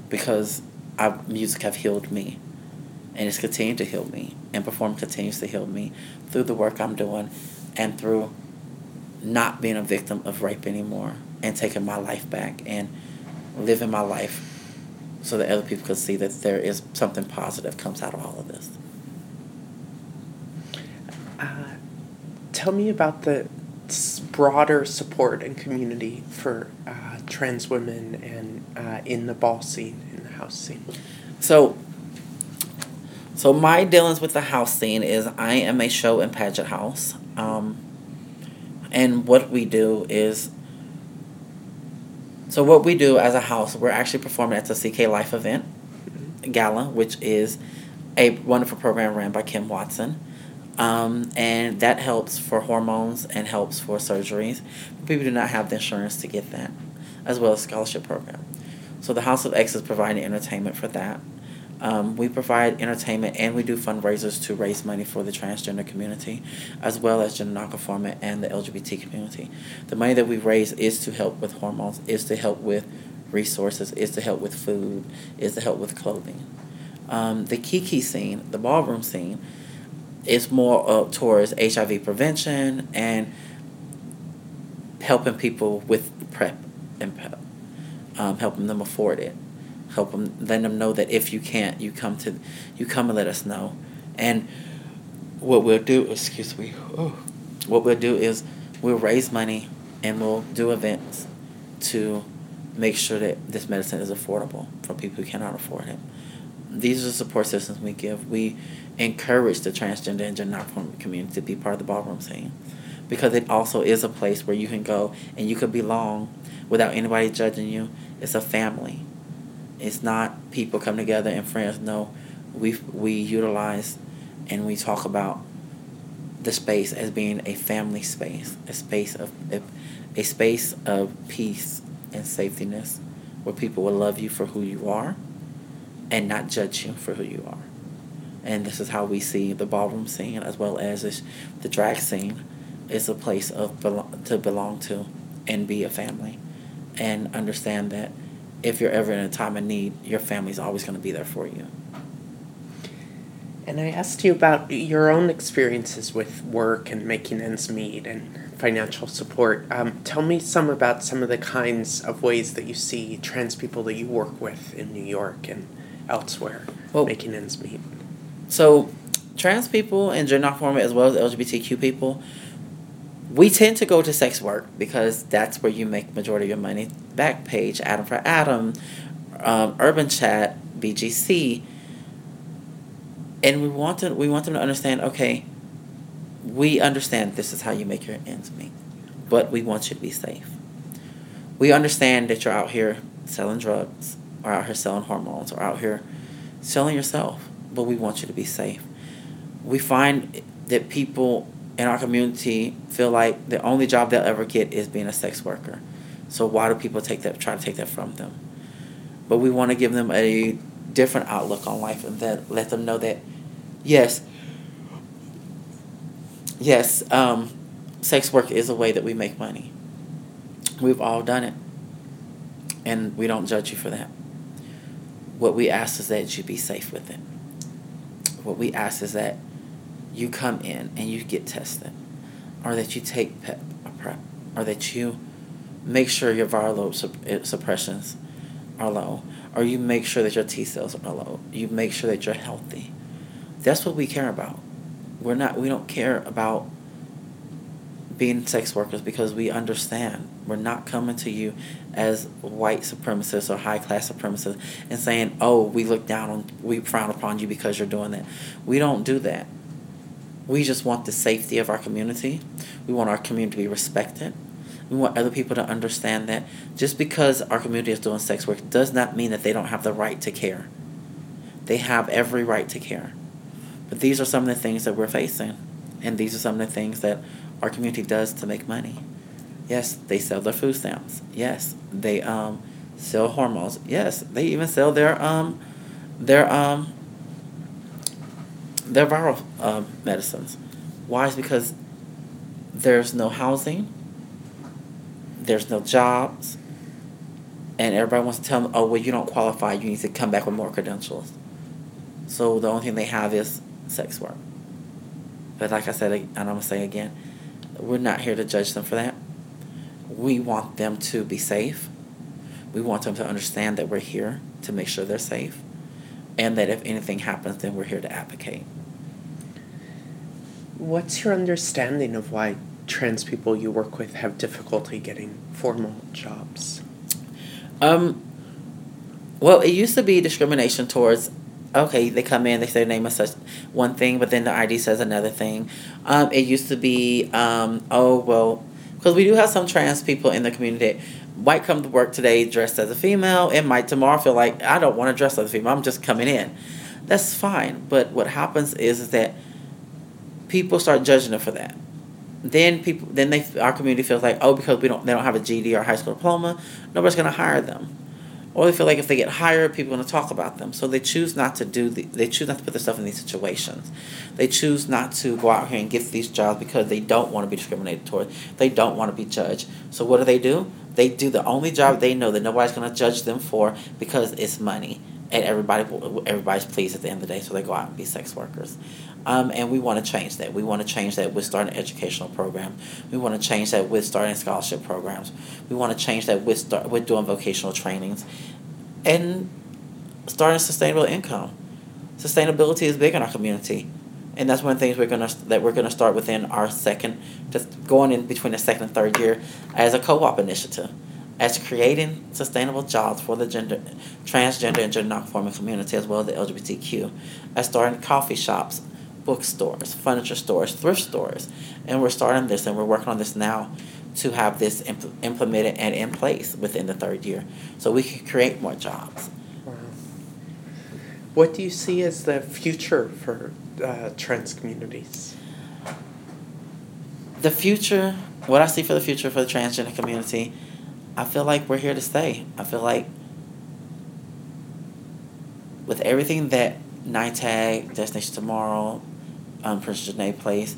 Because I, music have healed me and it's continued to heal me and perform continues to heal me through the work I'm doing and through not being a victim of rape anymore and taking my life back and living my life so that other people could see that there is something positive comes out of all of this. Uh, tell me about the broader support and community for uh, trans women and uh, in the ball scene, in the house scene. So, so my dealings with the house scene is I am a show and pageant house. Um, and what we do is So what we do as a house, we're actually performing at the CK Life event gala, which is a wonderful program ran by Kim Watson. Um, and that helps for hormones and helps for surgeries. People do not have the insurance to get that, as well as scholarship program. So the House of X is providing entertainment for that. Um, we provide entertainment and we do fundraisers to raise money for the transgender community, as well as gender nonconforming and the LGBT community. The money that we raise is to help with hormones, is to help with resources, is to help with food, is to help with clothing. Um, the Kiki scene, the ballroom scene, is more up towards HIV prevention and helping people with PrEP and PEP, um, helping them afford it, help them, let them know that if you can't, you come to, you come and let us know, and what we'll do, excuse me, oh, what we'll do is we'll raise money and we'll do events to make sure that this medicine is affordable for people who cannot afford it. These are the support systems we give. We encourage the transgender and gender nonconforming community to be part of the ballroom scene because it also is a place where you can go and you can belong without anybody judging you. It's a family. It's not people come together and friends. No, we we utilize and we talk about the space as being a family space, a space of a, a space of peace and safetyness, where people will love you for who you are, and not judge you for who you are. And this is how we see the ballroom scene as well as the drag scene is a place of belo- to belong to and be a family and understand that if you're ever in a time of need, your family's always going to be there for you. And I asked you about your own experiences with work and making ends meet and financial support. Um, tell me some about some of the kinds of ways that you see trans people that you work with in New York and elsewhere well, making ends meet. So, trans people and gender nonconforming as well as LGBTQ people, we tend to go to sex work because that's where you make majority of your money. Backpage, Adam4Adam, um, Urban Chat, BGC, and we want to we want them to understand. Okay, we understand this is how you make your ends meet, but we want you to be safe. We understand that you're out here selling drugs, or out here selling hormones, or out here selling yourself but we want you to be safe. We find that people in our community feel like the only job they'll ever get is being a sex worker. So why do people take that try to take that from them? But we want to give them a different outlook on life and that let them know that yes yes, um, sex work is a way that we make money. We've all done it. And we don't judge you for that. What we ask is that you be safe with it what we ask is that you come in and you get tested, or that you take PEP or PrEP, or that you make sure your viral load eh, suppressions are low, or you make sure that your T cells are low. You make sure that you're healthy. That's what we care about. We're not. We don't care about being sex workers because we understand we're not coming to you as white supremacists or high class supremacists and saying, "Oh, we look down on, we frown upon you because you're doing that." We don't do that. We just want the safety of our community. We want our community to be respected. We want other people to understand that just because our community is doing sex work does not mean that they don't have the right to care. They have every right to care. But these are some of the things that we're facing. And these are some of the things that our community does to make money. Yes, they sell their food stamps. Yes, they um, sell hormones. Yes, they even sell their um, their um, their viral um, medicines. Why? Is because there's no housing, there's no jobs, and everybody wants to tell them, oh, well, you don't qualify. You need to come back with more credentials. So the only thing they have is sex work. But like I said, and I'm gonna say again, we're not here to judge them for that. We want them to be safe. We want them to understand that we're here to make sure they're safe. And that if anything happens, then we're here to advocate. What's your understanding of why trans people you work with have difficulty getting formal jobs? Um, well, it used to be discrimination towards okay, they come in, they say their name is such one thing, but then the ID says another thing. Um, it used to be, um, oh, well, because we do have some trans people in the community might come to work today dressed as a female and might tomorrow feel like I don't want to dress as a female. I'm just coming in. That's fine. But what happens is, is that people start judging them for that. Then people, then they, our community feels like, oh, because we don't, they don't have a GED or high school diploma, nobody's gonna hire them or they feel like if they get hired, people are going to talk about them. So they choose not to do. The, they choose not to put themselves in these situations. They choose not to go out here and get these jobs because they don't want to be discriminated toward. They don't want to be judged. So what do they do? They do the only job they know that nobody's going to judge them for because it's money, and everybody everybody's pleased at the end of the day. So they go out and be sex workers. Um, and we want to change that. We want to change that with starting educational program. We want to change that with starting scholarship programs. We want to change that with start with doing vocational trainings, and starting sustainable income. Sustainability is big in our community, and that's one of the things we're gonna that we're gonna start within our second, just going in between the second and third year as a co-op initiative as creating sustainable jobs for the gender, transgender and gender nonconforming community as well as the LGBTQ, as starting coffee shops, bookstores, furniture stores, thrift stores. And we're starting this and we're working on this now to have this impl- implemented and in place within the third year so we can create more jobs. Wow. What do you see as the future for uh, trans communities? The future, what I see for the future for the transgender community, I feel like we're here to stay. I feel like with everything that NYTAG, Destination Tomorrow, um, Prince Janae Place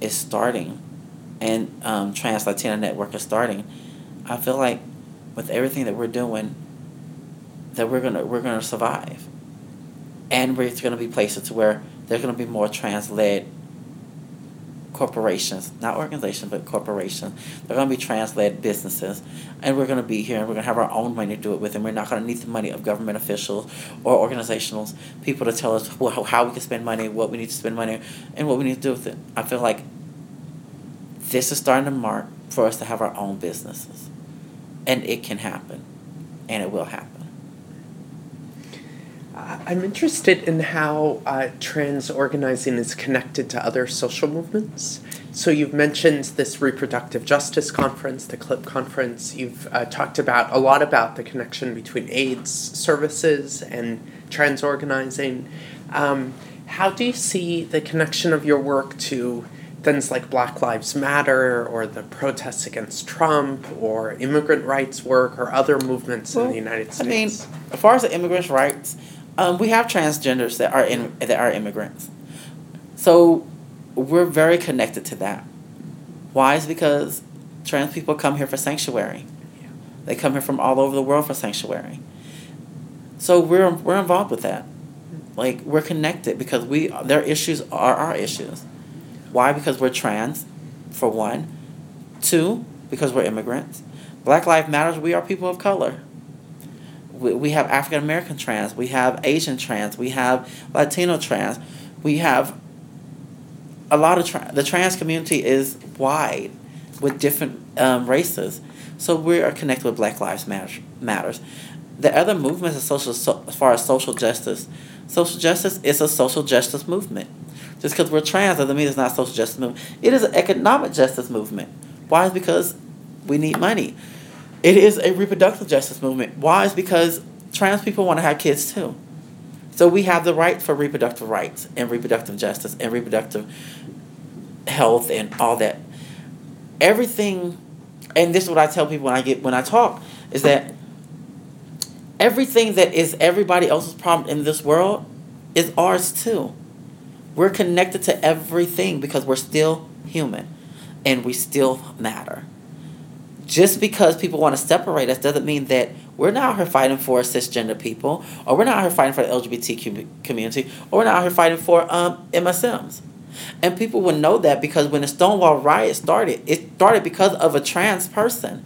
is starting, and um, Trans Latina Network is starting, I feel like with everything that we're doing, that we're gonna we're gonna survive, and we're gonna be places where there's gonna be more trans led corporations, not organizations, but corporations. They're going to be trans-led businesses, and we're going to be here, and we're going to have our own money to do it with, and we're not going to need the money of government officials or organizational people to tell us how we can spend money, what we need to spend money, and what we need to do with it. I feel like this is starting to mark for us to have our own businesses, and it can happen, and it will happen. I'm interested in how uh, trans organizing is connected to other social movements. So you've mentioned this reproductive justice conference, the CLIP conference. You've uh, talked about a lot about the connection between AIDS services and trans organizing. Um, how do you see the connection of your work to things like Black Lives Matter or the protests against Trump or immigrant rights work or other movements well, in the United States? I mean, as far as the immigrant rights, um, we have transgenders that are in that are immigrants, so we're very connected to that. Why? Is because trans people come here for sanctuary. They come here from all over the world for sanctuary. So we're we're involved with that. Like we're connected because we their issues are our issues. Why? Because we're trans, for one. Two, because we're immigrants. Black Lives Matters. We are people of color we, we have African American trans, we have Asian trans, we have Latino trans, we have a lot of trans. The trans community is wide with different um, races. So we are connected with Black Lives Matter, Matters. The other movements are social, so, as far as social justice. Social justice is a social justice movement. Just because we're trans doesn't mean it's not social justice movement. It is an economic justice movement. Why? Because we need money. It is a reproductive justice movement. Why? Is because trans people want to have kids too. So we have the right for reproductive rights and reproductive justice and reproductive health and all that. Everything, and this is what I tell people when I get when I talk is that everything that is everybody else's problem in this world is ours too. We're connected to everything because we're still human and we still matter just because people want to separate us doesn't mean that we're not out here fighting for cisgender people, or we're not out here fighting for the LGBT community, or we're not out here fighting for um, MSMs. And people will know that because when the Stonewall riot started, it started because of a trans person.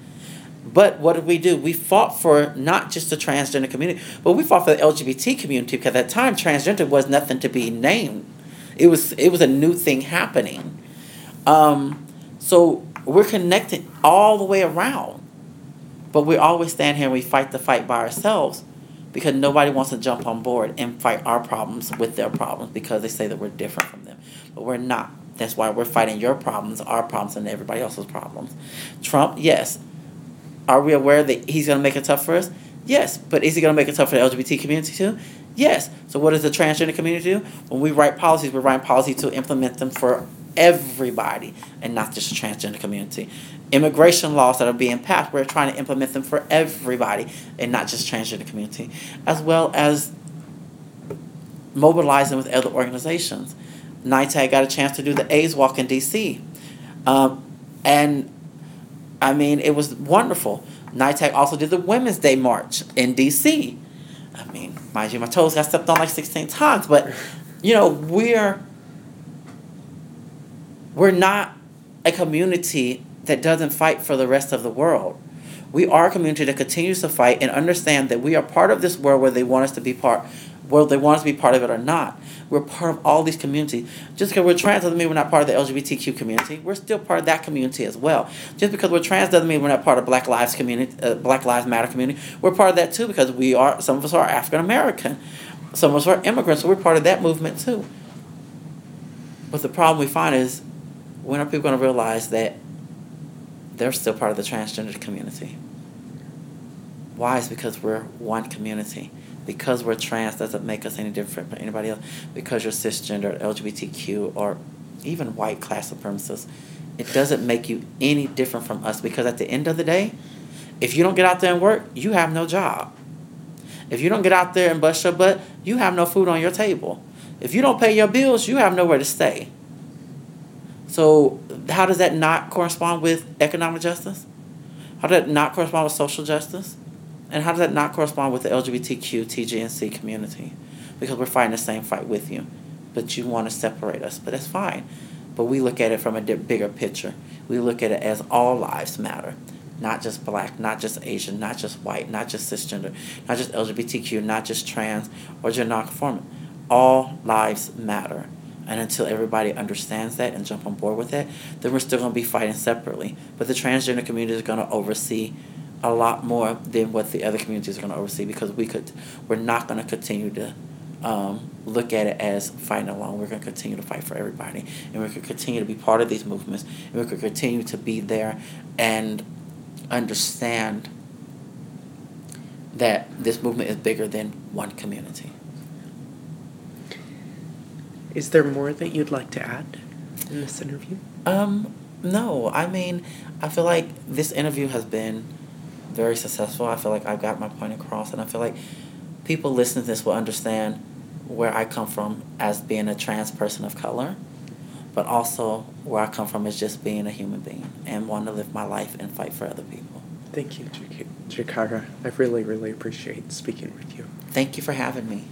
But what did we do? We fought for not just the transgender community, but we fought for the LGBT community because at that time transgender was nothing to be named. It was it was a new thing happening. Um, so we're connected all the way around. But we always stand here and we fight the fight by ourselves because nobody wants to jump on board and fight our problems with their problems because they say that we're different from them. But we're not. That's why we're fighting your problems, our problems, and everybody else's problems. Trump, yes, Are we aware that he's going to make it tough for us? Yes, but is he going to make it tough for the LGBT community too? Yes. So what does the transgender community do? When we write policies, we're writing policies to implement them for everybody and not just the transgender community. Immigration laws that are being passed, we're trying to implement them for everybody and not just transgender community, as well as mobilizing with other organizations. NYTAG got a chance to do the AIDS walk in DC. Um, and I mean, it was wonderful. NYTAG also did the Women's Day March in DC. I mean, mind you, my toes got stepped on like 16 times, but you know, we're we're not a community that doesn't fight for the rest of the world. We are a community that continues to fight and understand that we are part of this world where they want us to be part whether they want us to be part of it or not. We're part of all these communities. Just because we're trans doesn't mean we're not part of the LGBTQ community. We're still part of that community as well. Just because we're trans doesn't mean we're not part of Black Lives community, uh, Black Lives Matter community. We're part of that too because we are. Some of us are African American. Some of us are immigrants, so we're part of that movement too. But the problem we find is, when are people going to realize that they're still part of the transgender community? Why? Is because we're one community because we're trans doesn't make us any different from anybody else. Because you're cisgender, LGBTQ, or even white class supremacists, it doesn't make you any different from us. Because at the end of the day, if you don't get out there and work, you have no job. If you don't get out there and bust your butt, you have no food on your table. If you don't pay your bills, you have nowhere to stay. So, how does that not correspond with economic justice? How does that not correspond with social justice? And how does that not correspond with the LGBTQ, TGNC community? Because we're fighting the same fight with you, but you want to separate us, but that's fine. But we look at it from a bigger picture. We look at it as all lives matter, not just black, not just Asian, not just white, not just cisgender, not just LGBTQ, not just trans or gender nonconforming. All lives matter. And until everybody understands that and jump on board with it, then we're still going to be fighting separately. But the transgender community is going to oversee a lot more than what the other communities are going to oversee because we could we're not going to continue to um, look at it as fighting alone. We're going to continue to fight for everybody, and we could continue to be part of these movements, and we could continue to be there and understand that this movement is bigger than one community. Is there more that you'd like to add in this interview? Um, no. I mean, I feel like this interview has been very successful. I feel like I've got my point across, and I feel like people listening to this will understand where I come from as being a trans person of color, but also where I come from as just being a human being and wanting to live my life and fight for other people. Thank you, Gykyira. I really, really appreciate speaking with you. Thank you for having me.